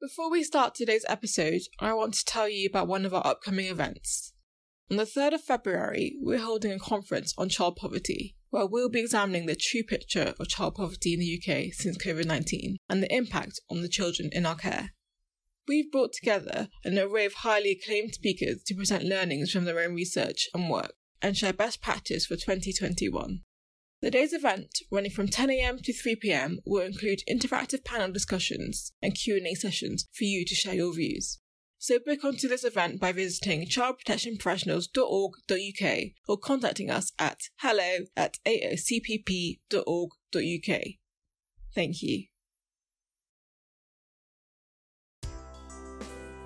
Before we start today's episode, I want to tell you about one of our upcoming events. On the 3rd of February, we're holding a conference on child poverty, where we'll be examining the true picture of child poverty in the UK since COVID 19 and the impact on the children in our care. We've brought together an array of highly acclaimed speakers to present learnings from their own research and work and share best practice for 2021. The day's event, running from 10am to 3pm, will include interactive panel discussions and Q&A sessions for you to share your views. So book onto this event by visiting childprotectionprofessionals.org.uk or contacting us at hello at aocpp.org.uk. Thank you.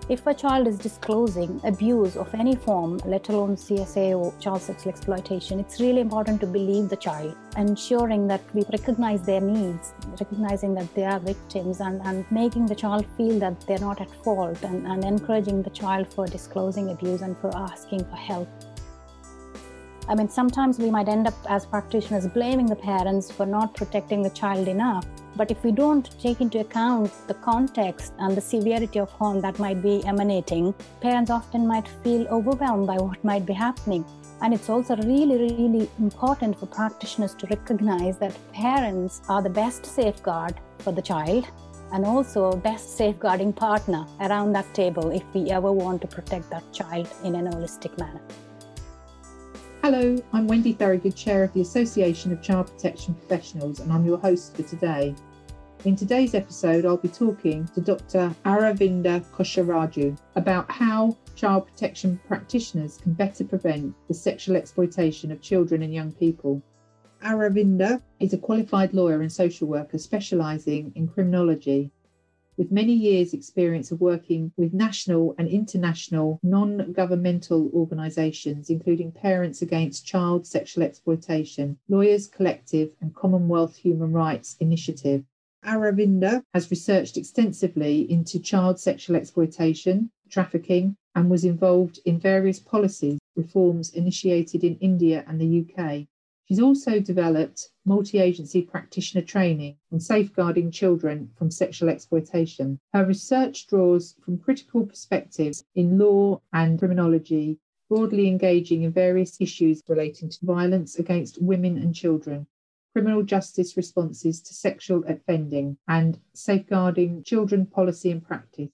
If a child is disclosing abuse of any form, let alone CSA or child sexual exploitation, it's really important to believe the child, ensuring that we recognize their needs, recognizing that they are victims, and, and making the child feel that they're not at fault, and, and encouraging the child for disclosing abuse and for asking for help. I mean, sometimes we might end up as practitioners blaming the parents for not protecting the child enough. But if we don't take into account the context and the severity of harm that might be emanating, parents often might feel overwhelmed by what might be happening. And it's also really, really important for practitioners to recognize that parents are the best safeguard for the child and also best safeguarding partner around that table if we ever want to protect that child in an holistic manner. Hello, I'm Wendy Thorogood, Chair of the Association of Child Protection Professionals, and I'm your host for today. In today's episode, I'll be talking to Dr. Aravinda Kosaraju about how child protection practitioners can better prevent the sexual exploitation of children and young people. Aravinda is a qualified lawyer and social worker specialising in criminology with many years' experience of working with national and international non governmental organisations, including Parents Against Child Sexual Exploitation, Lawyers Collective, and Commonwealth Human Rights Initiative. Aravinda has researched extensively into child sexual exploitation, trafficking, and was involved in various policies reforms initiated in India and the UK. She's also developed multi agency practitioner training on safeguarding children from sexual exploitation. Her research draws from critical perspectives in law and criminology, broadly engaging in various issues relating to violence against women and children, criminal justice responses to sexual offending, and safeguarding children policy and practice.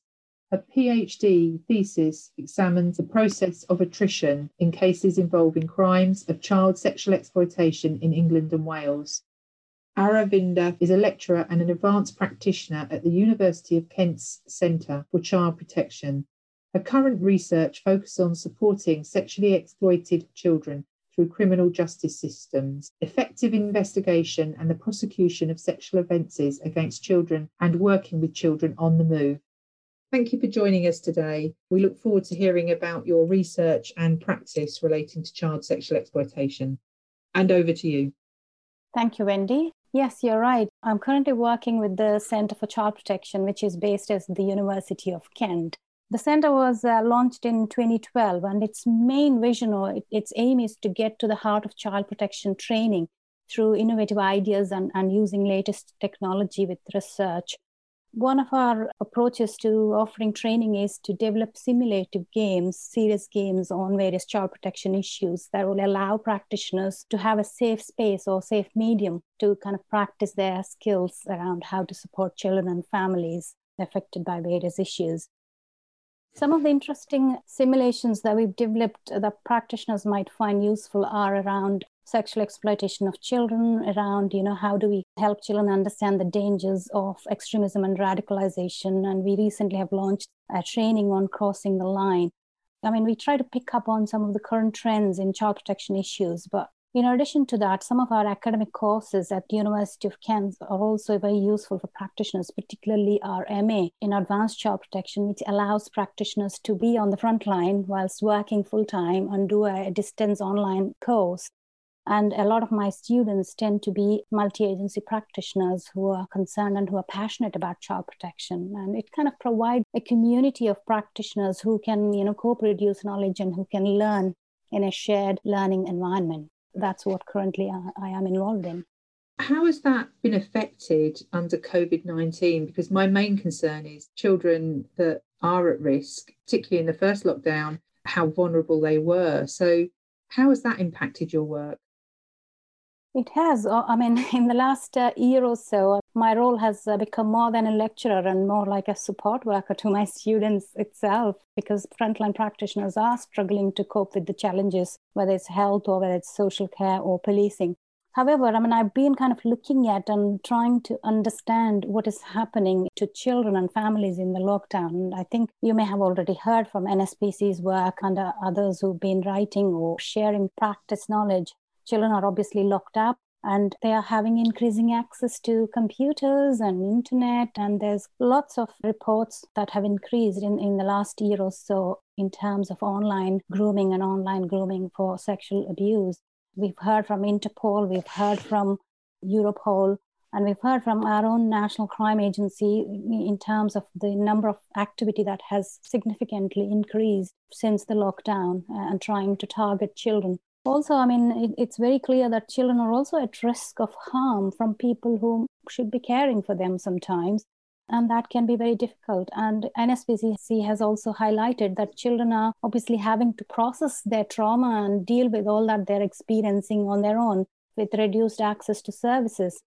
A PhD thesis examines the process of attrition in cases involving crimes of child sexual exploitation in England and Wales. Aravinda is a lecturer and an advanced practitioner at the University of Kent's Centre for Child Protection. Her current research focuses on supporting sexually exploited children through criminal justice systems, effective investigation and the prosecution of sexual offences against children, and working with children on the move. Thank you for joining us today. We look forward to hearing about your research and practice relating to child sexual exploitation. And over to you. Thank you, Wendy. Yes, you're right. I'm currently working with the Center for Child Protection, which is based at the University of Kent. The center was uh, launched in 2012, and its main vision or its aim is to get to the heart of child protection training through innovative ideas and, and using latest technology with research one of our approaches to offering training is to develop simulative games, serious games on various child protection issues that will allow practitioners to have a safe space or safe medium to kind of practice their skills around how to support children and families affected by various issues. Some of the interesting simulations that we've developed that practitioners might find useful are around sexual exploitation of children, around, you know, how do we help children understand the dangers of extremism and radicalization. And we recently have launched a training on crossing the line. I mean, we try to pick up on some of the current trends in child protection issues, but in addition to that, some of our academic courses at the University of Kent are also very useful for practitioners, particularly our MA in advanced child protection, which allows practitioners to be on the front line whilst working full time and do a distance online course. And a lot of my students tend to be multi agency practitioners who are concerned and who are passionate about child protection. And it kind of provides a community of practitioners who can, you know, co produce knowledge and who can learn in a shared learning environment that's what currently I, I am involved in. How has that been affected under COVID 19? Because my main concern is children that are at risk, particularly in the first lockdown, how vulnerable they were. So, how has that impacted your work? It has. Uh, I mean, in the last uh, year or so, my role has uh, become more than a lecturer and more like a support worker to my students itself because frontline practitioners are struggling to cope with the challenges, whether it's health or whether it's social care or policing. However, I mean, I've been kind of looking at and trying to understand what is happening to children and families in the lockdown. And I think you may have already heard from NSPCC's work and uh, others who've been writing or sharing practice knowledge. Children are obviously locked up and they are having increasing access to computers and internet. And there's lots of reports that have increased in, in the last year or so in terms of online grooming and online grooming for sexual abuse. We've heard from Interpol, we've heard from Europol, and we've heard from our own National Crime Agency in terms of the number of activity that has significantly increased since the lockdown uh, and trying to target children. Also, I mean, it, it's very clear that children are also at risk of harm from people who should be caring for them sometimes and that can be very difficult. And NSPCC has also highlighted that children are obviously having to process their trauma and deal with all that they're experiencing on their own with reduced access to services.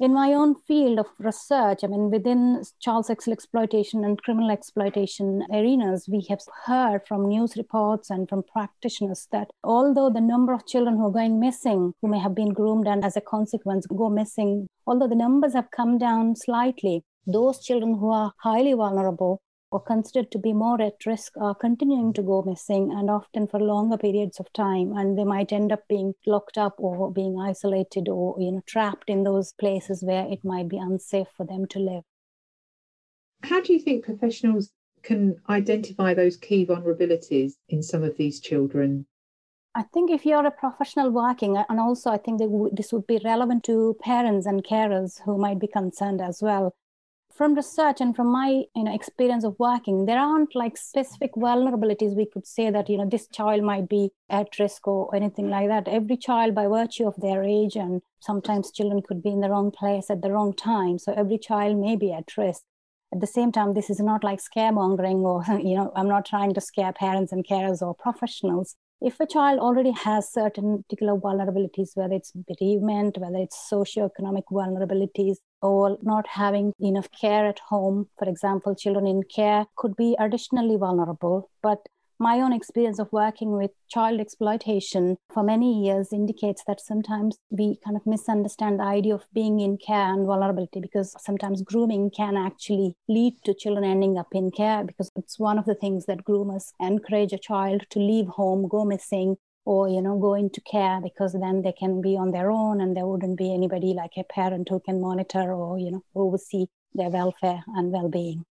In my own field of research, I mean, within child sexual exploitation and criminal exploitation arenas, we have heard from news reports and from practitioners that although the number of children who are going missing, who may have been groomed and as a consequence go missing, although the numbers have come down slightly, those children who are highly vulnerable or considered to be more at risk are continuing to go missing and often for longer periods of time and they might end up being locked up or being isolated or you know trapped in those places where it might be unsafe for them to live. How do you think professionals can identify those key vulnerabilities in some of these children? I think if you're a professional working, uh, and also I think w- this would be relevant to parents and carers who might be concerned as well from research and from my you know experience of working there aren't like specific vulnerabilities we could say that you know this child might be at risk or anything like that. Every child by virtue of their age and sometimes children could be in the wrong place at the wrong time so every child may be at risk. At the same time this is not like scaremongering or you know i'm not trying to scare parents and carers or professionals if a child already has certain particular vulnerabilities, whether it's bereavement, whether it's socioeconomic vulnerabilities, or not having enough care at home, for example, children in care could be additionally vulnerable. But my own experience of working with child exploitation for many years indicates that sometimes we kind of misunderstand the idea of being in care and vulnerability because sometimes grooming can actually lead to children ending up in care because it's one of the things that groomers encourage a child to leave home, go missing, or you know go into care because then they can be on their own and there wouldn't be anybody like a parent who can monitor or you know oversee their welfare and well-being.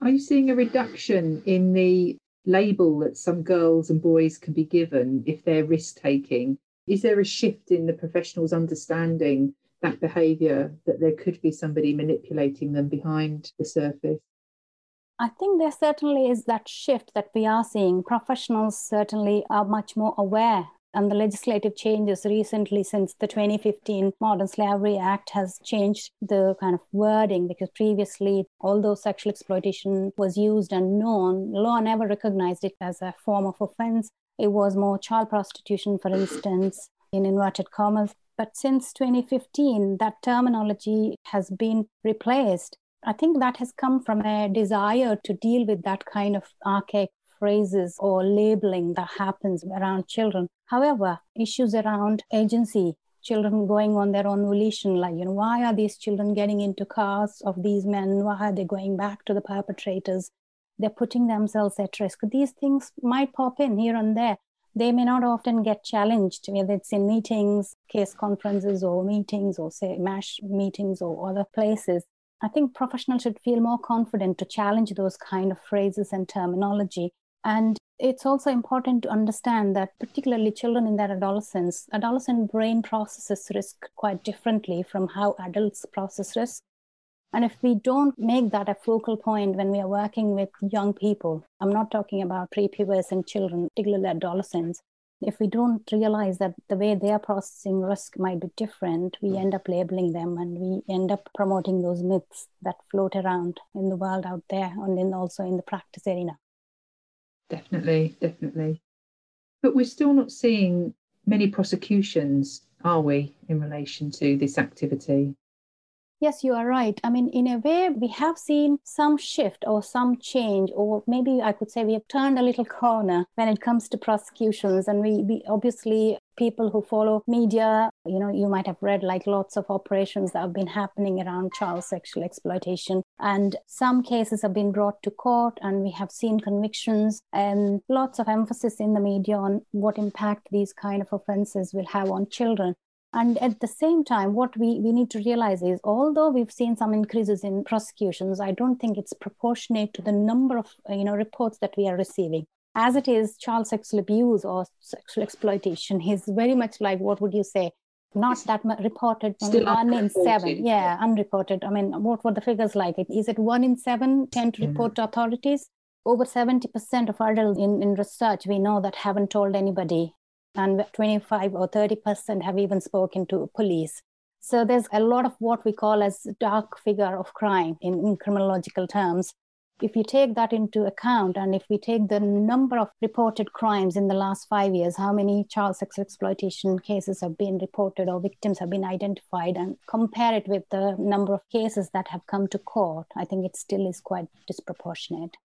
Are you seeing a reduction in the label that some girls and boys can be given if they're risk taking? Is there a shift in the professionals understanding that behaviour, that there could be somebody manipulating them behind the surface? I think there certainly is that shift that we are seeing. Professionals certainly are much more aware and the legislative changes recently since the 2015 Modern Slavery Act has changed the kind of wording because previously, although sexual exploitation was used and known, law never recognized it as a form of offense. It was more child prostitution, for instance, in inverted commas. But since 2015, that terminology has been replaced. I think that has come from a desire to deal with that kind of archaic phrases or labeling that happens around children. However, issues around agency, children going on their own volition, like, you know, why are these children getting into cars of these men? Why are they going back to the perpetrators? They're putting themselves at risk. These things might pop in here and there. They may not often get challenged, whether it's in meetings, case conferences, or meetings, or say MASH meetings, or other places. I think professionals should feel more confident to challenge those kind of phrases and terminology and it's also important to understand that, particularly children in their adolescence, adolescent brain processes risk quite differently from how adults process risk. And if we don't make that a focal point when we are working with young people, I'm not talking about prepubescent children, particularly adolescents, if we don't realize that the way they are processing risk might be different, we end up labeling them and we end up promoting those myths that float around in the world out there and then also in the practice arena. Definitely, definitely. But we're still not seeing many prosecutions, are we, in relation to this activity? Yes, you are right. I mean, in a way, we have seen some shift or some change, or maybe I could say we have turned a little corner when it comes to prosecutions. And we, we obviously, people who follow media, you know, you might have read like lots of operations that have been happening around child sexual exploitation. And some cases have been brought to court, and we have seen convictions and lots of emphasis in the media on what impact these kind of offenses will have on children. And at the same time, what we, we need to realize is although we've seen some increases in prosecutions, I don't think it's proportionate to the number of uh, you know reports that we are receiving. As it is, child sexual abuse or sexual exploitation is very much like what would you say? Not that much reported, Still one in seven. Yeah, unreported. I mean, what were the figures like? Is it one in seven tend to mm-hmm. report to authorities? Over 70% of adults in, in research we know that haven't told anybody and 25 or 30% have even spoken to police. So there's a lot of what we call as dark figure of crime in, in criminological terms. If you take that into account, and if we take the number of reported crimes in the last five years, how many child sex exploitation cases have been reported or victims have been identified, and compare it with the number of cases that have come to court, I think it still is quite disproportionate.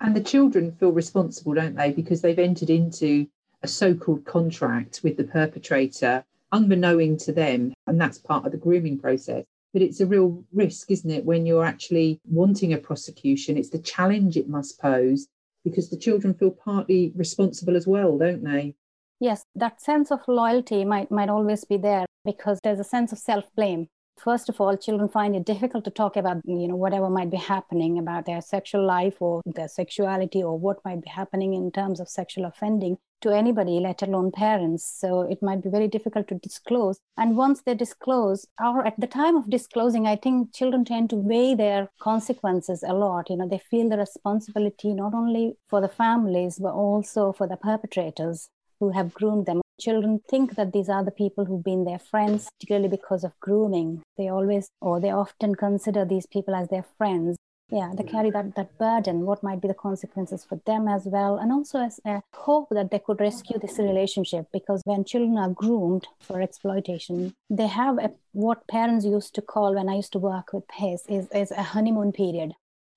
And the children feel responsible, don't they? Because they've entered into a so called contract with the perpetrator, unbeknown to them. And that's part of the grooming process. But it's a real risk, isn't it, when you're actually wanting a prosecution? It's the challenge it must pose because the children feel partly responsible as well, don't they? Yes, that sense of loyalty might, might always be there because there's a sense of self blame first of all children find it difficult to talk about you know whatever might be happening about their sexual life or their sexuality or what might be happening in terms of sexual offending to anybody let alone parents so it might be very difficult to disclose and once they disclose or at the time of disclosing i think children tend to weigh their consequences a lot you know they feel the responsibility not only for the families but also for the perpetrators who have groomed them children think that these are the people who've been their friends, particularly because of grooming. They always, or they often consider these people as their friends. Yeah, they carry that, that burden. What might be the consequences for them as well? And also as a hope that they could rescue this relationship because when children are groomed for exploitation, they have a, what parents used to call when I used to work with PACE is, is a honeymoon period.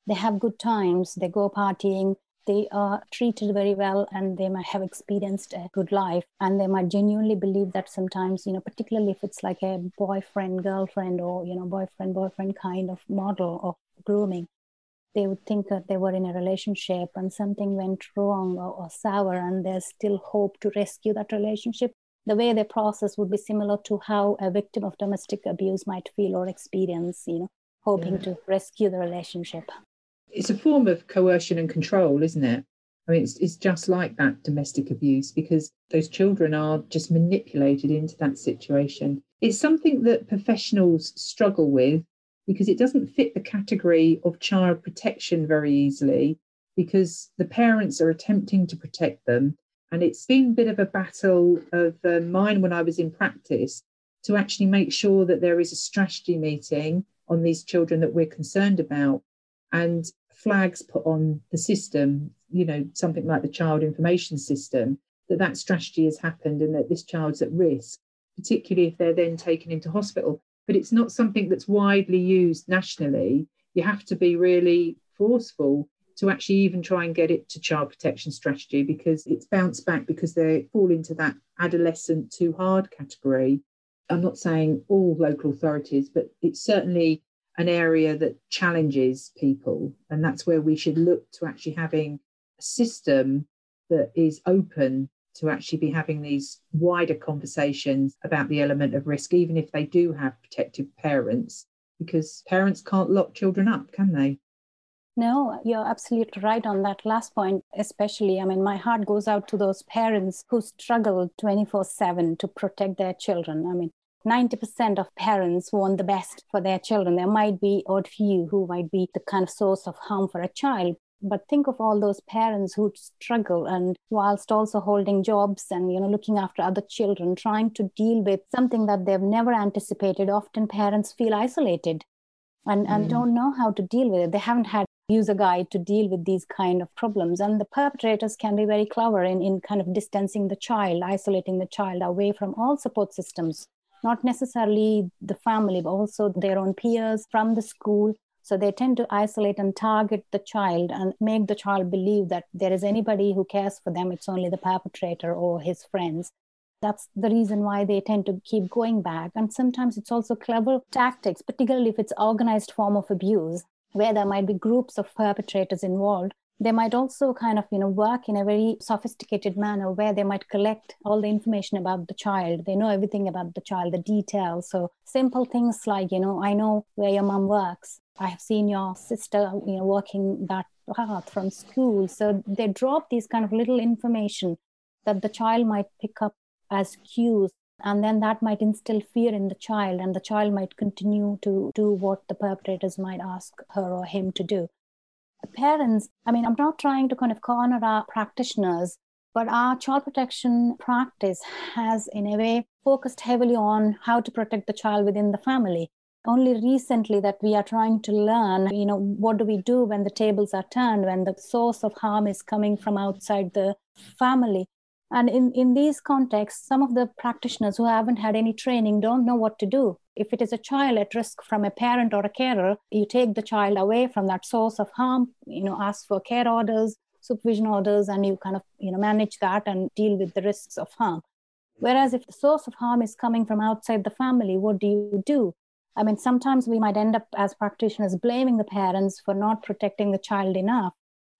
They have good times, they go partying, they are treated very well and they might have experienced a good life and they might genuinely believe that sometimes you know particularly if it's like a boyfriend girlfriend or you know boyfriend boyfriend kind of model of grooming they would think that they were in a relationship and something went wrong or, or sour and there's still hope to rescue that relationship the way they process would be similar to how a victim of domestic abuse might feel or experience you know hoping yeah. to rescue the relationship it's a form of coercion and control, isn't it? I mean, it's, it's just like that domestic abuse because those children are just manipulated into that situation. It's something that professionals struggle with because it doesn't fit the category of child protection very easily because the parents are attempting to protect them. And it's been a bit of a battle of uh, mine when I was in practice to actually make sure that there is a strategy meeting on these children that we're concerned about and flags put on the system, you know, something like the child information system, that that strategy has happened and that this child's at risk, particularly if they're then taken into hospital. But it's not something that's widely used nationally. You have to be really forceful to actually even try and get it to child protection strategy because it's bounced back because they fall into that adolescent too hard category. I'm not saying all local authorities, but it's certainly an area that challenges people. And that's where we should look to actually having a system that is open to actually be having these wider conversations about the element of risk, even if they do have protective parents, because parents can't lock children up, can they? No, you're absolutely right on that last point, especially. I mean, my heart goes out to those parents who struggle 24 7 to protect their children. I mean, 90% of parents want the best for their children. There might be odd few who might be the kind of source of harm for a child. But think of all those parents who struggle and whilst also holding jobs and you know looking after other children trying to deal with something that they've never anticipated. Often parents feel isolated and, mm. and don't know how to deal with it. They haven't had user guide to deal with these kind of problems. And the perpetrators can be very clever in, in kind of distancing the child isolating the child away from all support systems not necessarily the family but also their own peers from the school so they tend to isolate and target the child and make the child believe that there is anybody who cares for them. It's only the perpetrator or his friends. That's the reason why they tend to keep going back. And sometimes it's also clever tactics, particularly if it's organized form of abuse, where there might be groups of perpetrators involved they might also kind of you know work in a very sophisticated manner where they might collect all the information about the child. They know everything about the child the details. So simple things like you know i know where your mom works. I have seen your sister you know working that path from school. So they drop these kind of little information that the child might pick up as cues and then that might instill fear in the child and the child might continue to do what the perpetrators might ask her or him to do parents, I mean, I'm not trying to kind of corner our practitioners, but our child protection practice has, in a way, focused heavily on how to protect the child within the family. Only recently that we are trying to learn, you know, what do we do when the tables are turned, when the source of harm is coming from outside the family. And in, in these contexts, some of the practitioners who haven't had any training don't know what to do. If it is a child at risk from a parent or a carer, you take the child away from that source of harm, you know, ask for care orders, supervision orders, and you kind of, you know, manage that and deal with the risks of harm. Whereas if the source of harm is coming from outside the family, what do you do? I mean, sometimes we might end up as practitioners blaming the parents for not protecting the child enough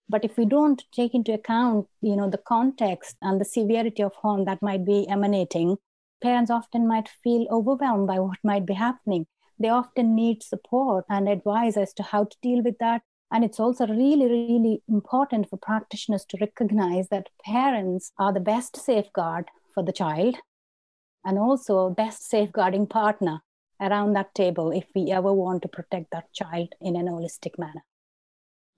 but if we don't take into account you know the context and the severity of harm that might be emanating parents often might feel overwhelmed by what might be happening they often need support and advice as to how to deal with that and it's also really, really important for practitioners to recognize that parents are the best safeguard for the child and also best safeguarding partner around that table if we ever want to protect that child in an holistic manner.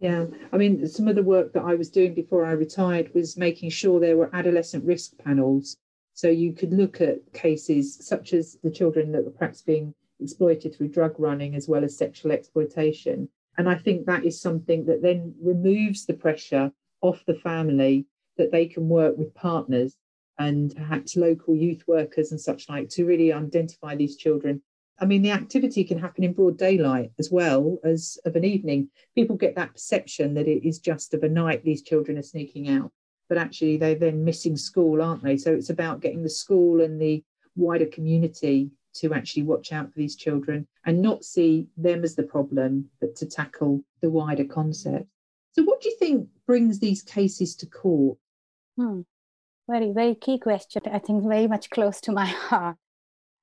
Yeah, I mean, some of the work that I was doing before I retired was making sure there were adolescent risk panels. So you could look at cases such as the children that were perhaps being exploited through drug running as well as sexual exploitation. And I think that is something that then removes the pressure off the family that they can work with partners and perhaps local youth workers and such like to really identify these children I mean, the activity can happen in broad daylight as well as of an evening. People get that perception that it is just of a night these children are sneaking out, but actually they're then missing school, aren't they? So it's about getting the school and the wider community to actually watch out for these children and not see them as the problem, but to tackle the wider concept. So, what do you think brings these cases to court? Hmm. Very, very key question. I think very much close to my heart.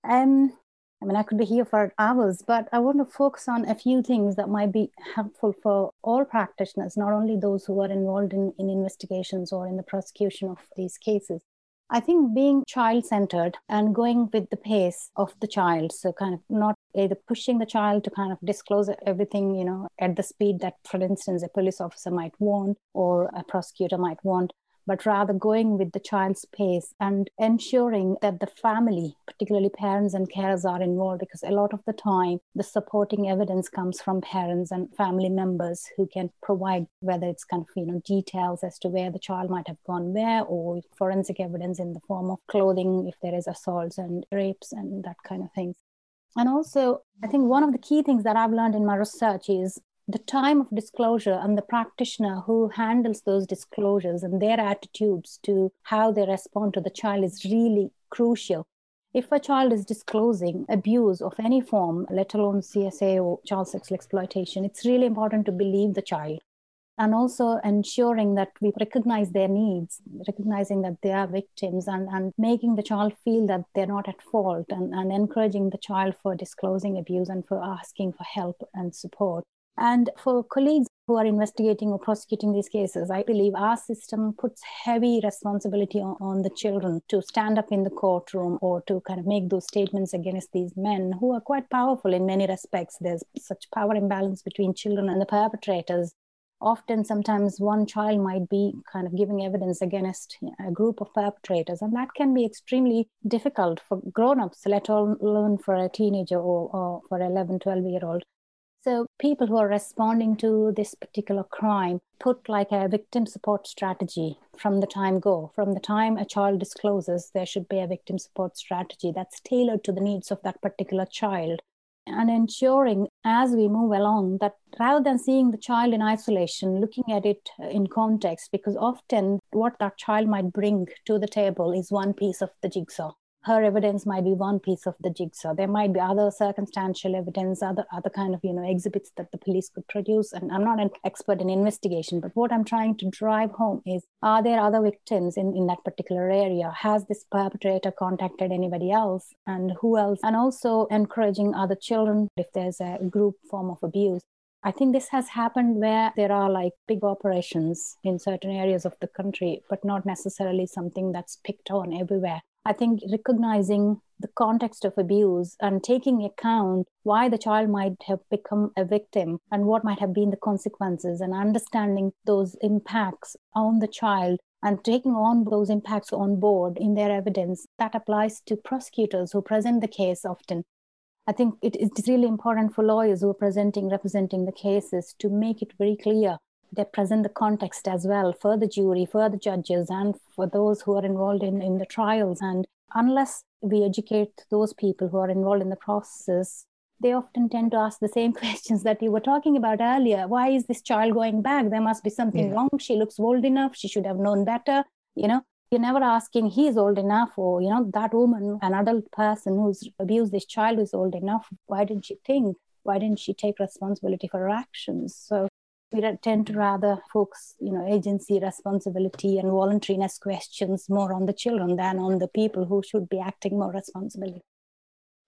Um, I mean, I could be here for hours, but I want to focus on a few things that might be helpful for all practitioners, not only those who are involved in, in investigations or in the prosecution of these cases. I think being child centered and going with the pace of the child, so kind of not either pushing the child to kind of disclose everything, you know, at the speed that, for instance, a police officer might want or a prosecutor might want, but rather going with the child's pace and ensuring that the family, particularly parents and carers, are involved because a lot of the time the supporting evidence comes from parents and family members who can provide whether it's kind of you know details as to where the child might have gone where or forensic evidence in the form of clothing if there is assaults and rapes and that kind of thing. And also, I think one of the key things that I've learned in my research is the time of disclosure and the practitioner who handles those disclosures and their attitudes to how they respond to the child is really crucial. If a child is disclosing abuse of any form, let alone CSA or child sexual exploitation, it's really important to believe the child and also ensuring that we recognize their needs, recognizing that they are victims and, and making the child feel that they're not at fault and, and encouraging the child for disclosing abuse and for asking for help and support. And for colleagues who are investigating or prosecuting these cases, I believe our system puts heavy responsibility on, on, the children to stand up in the courtroom or to kind of make those statements against these men who are quite powerful in many respects. There's such power imbalance between children and the perpetrators. often sometimes one child might be kind of giving evidence against a group of perpetrators and that can be extremely difficult for grown-ups let alone for a teenager or, or for 11 12 year old so people who are responding to this particular crime put like a victim support strategy from the time go. From the time a child discloses there should be a victim support strategy that's tailored to the needs of that particular child and ensuring as we move along that rather than seeing the child in isolation, looking at it in context, because often what that child might bring to the table is one piece of the jigsaw her evidence might be one piece of the jigsaw. There might be other circumstantial evidence, other other kind of you know exhibits that the police could produce. And I'm not an expert in investigation, but what I'm trying to drive home is: Are there other victims in in that particular area? Has this perpetrator contacted anybody else, and who else? And also encouraging other children if there's a group form of abuse. I think this has happened where there are like big operations in certain areas of the country, but not necessarily something that's picked on everywhere. I think recognizing the context of abuse and taking account why the child might have become a victim and what might have been the consequences and understanding those impacts on the child and taking on those impacts on board in their evidence that applies to prosecutors who present the case often. I think it is really important for lawyers who are presenting representing the cases to make it very clear they present the context as well for the jury, for the judges, and for those who are involved in, in the trials. And unless we educate those people who are involved in the process, they often tend to ask the same questions that you were talking about earlier. Why is this child going back? There must be something yeah. wrong. She looks old enough. She should have known better. You know, you're never asking he's old enough or, you know, that woman, an adult person who's abused this child is old enough. Why didn't she think? Why didn't she take responsibility for her actions? So we tend to rather focus, you know, agency responsibility and voluntariness questions more on the children than on the people who should be acting more responsibly.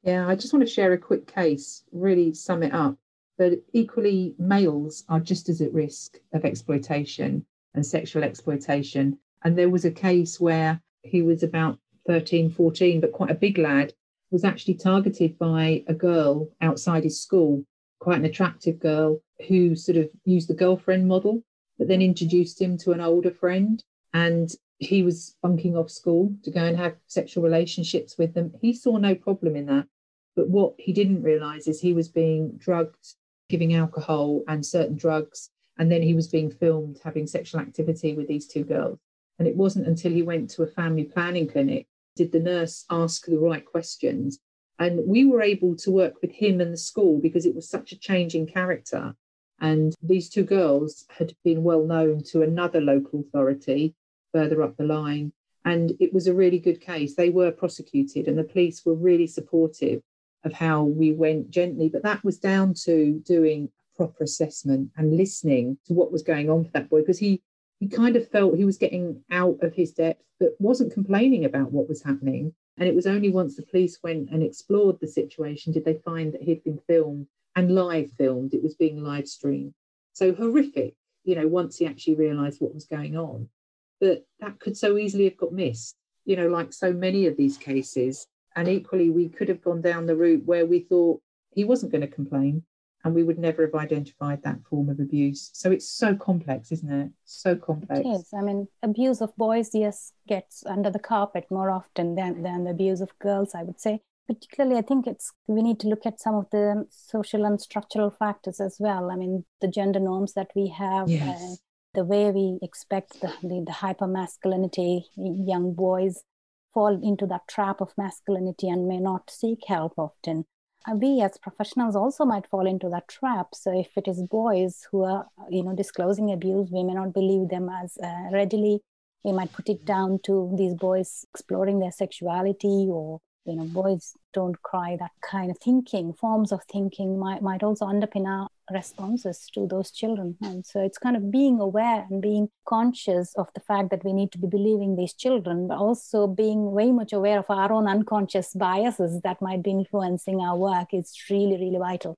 Yeah, I just want to share a quick case, really sum it up. But equally, males are just as at risk of exploitation and sexual exploitation. And there was a case where he was about 13, 14, but quite a big lad, was actually targeted by a girl outside his school, quite an attractive girl who sort of used the girlfriend model, but then introduced him to an older friend. And he was bunking off school to go and have sexual relationships with them. He saw no problem in that. But what he didn't realize is he was being drugged, giving alcohol and certain drugs. And then he was being filmed having sexual activity with these two girls. And it wasn't until he went to a family planning clinic did the nurse ask the right questions. And we were able to work with him and the school because it was such a change in character and these two girls had been well known to another local authority further up the line. And it was a really good case. They were prosecuted, and the police were really supportive of how we went gently. But that was down to doing a proper assessment and listening to what was going on for that boy because he he kind of felt he was getting out of his depth, but wasn't complaining about what was happening. And it was only once the police went and explored the situation did they find that he'd been filmed and live filmed. It was being live streamed. So horrific, you know, once he actually realized what was going on. But that could so easily have got missed, you know, like so many of these cases. And equally, we could have gone down the route where we thought he wasn't going to complain and we would never have identified that form of abuse. So it's so complex, isn't it? So complex. It is. I mean, abuse of boys, yes, gets under the carpet more often than, than the abuse of girls, I would say particularly i think it's we need to look at some of the social and structural factors as well i mean the gender norms that we have yes. uh, the way we expect the, the, the hyper masculinity young boys fall into that trap of masculinity and may not seek help often we as professionals also might fall into that trap. So if it is boys who are you know disclosing abuse we may not believe them as uh, readily. We might put it down to these boys exploring their sexuality or you know boys don't cry that kind of thinking forms of thinking might, might also underpin our responses to those children. And so it's kind of being aware and being conscious of the fact that we need to be believing these children but also being very much aware of our own unconscious biases that might be influencing our work is really really vital.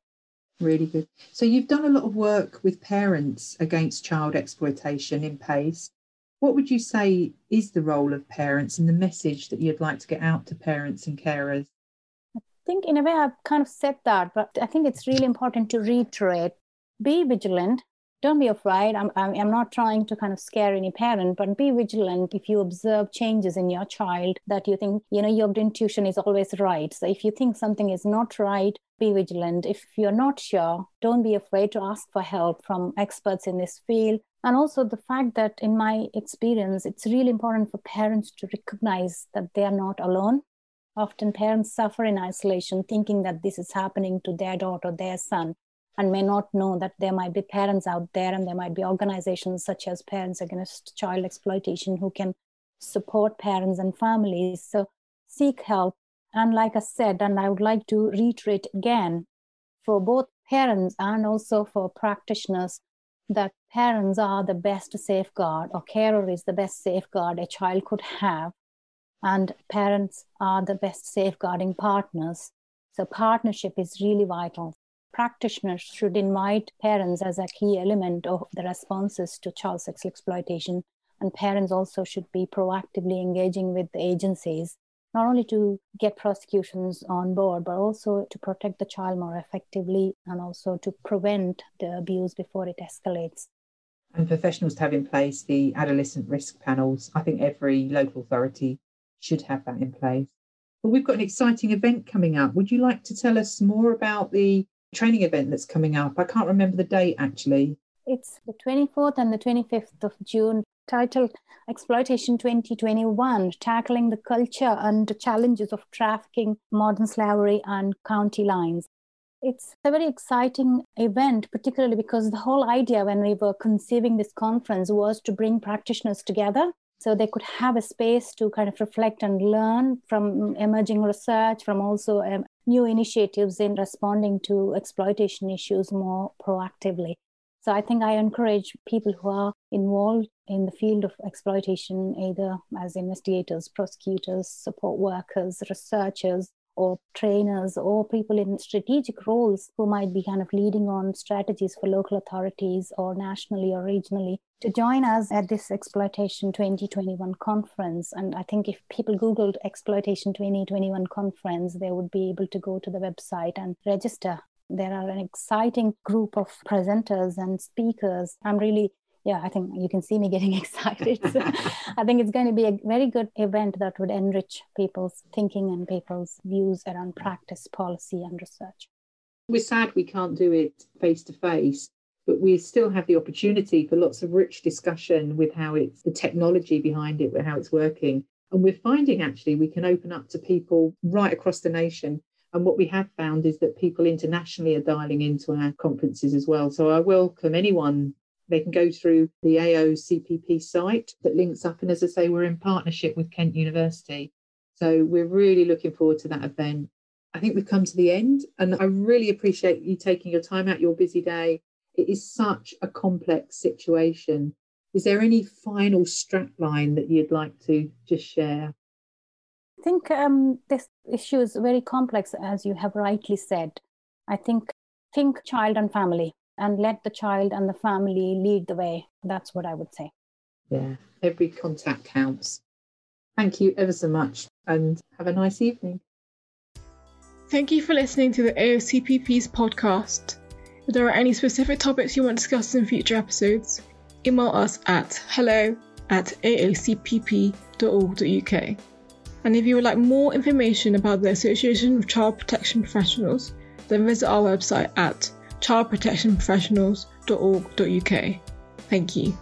Really good. So you've done a lot of work with parents against child exploitation in PACE. What would you say is the role of parents and the message that you'd like to get out to parents and carers? Think, in a way, I've kind of said that, but I think it's really important to reiterate be vigilant, don't be afraid. I'm, I'm not trying to kind of scare any parent, but be vigilant if you observe changes in your child that you think, you know, your intuition is always right. So if you think something is not right, be vigilant. If you're not sure, don't be afraid to ask for help from experts in this field. And also the fact that, in my experience, it's really important for parents to recognize that they are not alone. Often parents suffer in isolation, thinking that this is happening to their daughter, their son and may not know that there might be parents out there and there might be organizations such as Parents Against Child Exploitation who can support parents and families. So seek help. And like I said, and I would like to reiterate again for both parents and also for practitioners that parents are the best safeguard or carer is the best safeguard a child could have and parents are the best safeguarding partners so partnership is really vital practitioners should invite parents as a key element of the responses to child sexual exploitation. And parents also should be proactively engaging with the agencies, not only to get prosecutions on board, but also to protect the child more effectively and also to prevent the abuse before it escalates. And professionals to have in place the adolescent risk panels. I think every local authority should have that in place. But we've got an exciting event coming up. Would you like to tell us more about the training event that's coming up. I can't remember the date actually. It's the 24th and the 25th of June, titled Exploitation 2021 Tackling the Culture and Challenges of Trafficking, Modern Slavery, and County Lines. It's a very exciting event, particularly because the whole idea when we were conceiving this conference was to bring practitioners together so they could have a space to kind of reflect and learn from emerging research, from also um, new initiatives in responding to exploitation issues more proactively. So I think I encourage people who are involved in the field of exploitation, either as investigators, prosecutors, support workers, researchers, or trainers or people in strategic roles who might be kind of leading on strategies for local authorities or nationally or regionally to join us at this exploitation 2021 conference. And i think if people googled exploitation 2021 conference they would be able to go to the website and register. There are an exciting group of presenters and speakers. I'm really yeah, I think you can see me getting excited. So I think it's going to be a very good event that would enrich people's thinking and people's views around practice, policy, and research. We're sad we can't do it face to face, but we still have the opportunity for lots of rich discussion with how it's the technology behind it, with how it's working. And we're finding actually we can open up to people right across the nation. And what we have found is that people internationally are dialing into our conferences as well. So I welcome anyone they can go through the AOCPP site that links up. And as I say, we're in partnership with Kent University. So we're really looking forward to that event. I think we've come to the end, and I really appreciate you taking your time out your busy day. It is such a complex situation. Is there any final strapline that you'd like to just share? I think um, this issue is very complex, as you have rightly said. I think think child and family and let the child and the family lead the way. That's what I would say. Yeah, every contact counts. Thank you ever so much and have a nice evening. Thank you for listening to the AOCPP's podcast. If there are any specific topics you want discussed in future episodes, email us at hello at aocpp.org.uk. And if you would like more information about the Association of Child Protection Professionals, then visit our website at childprotectionprofessionals.org.uk. Thank you.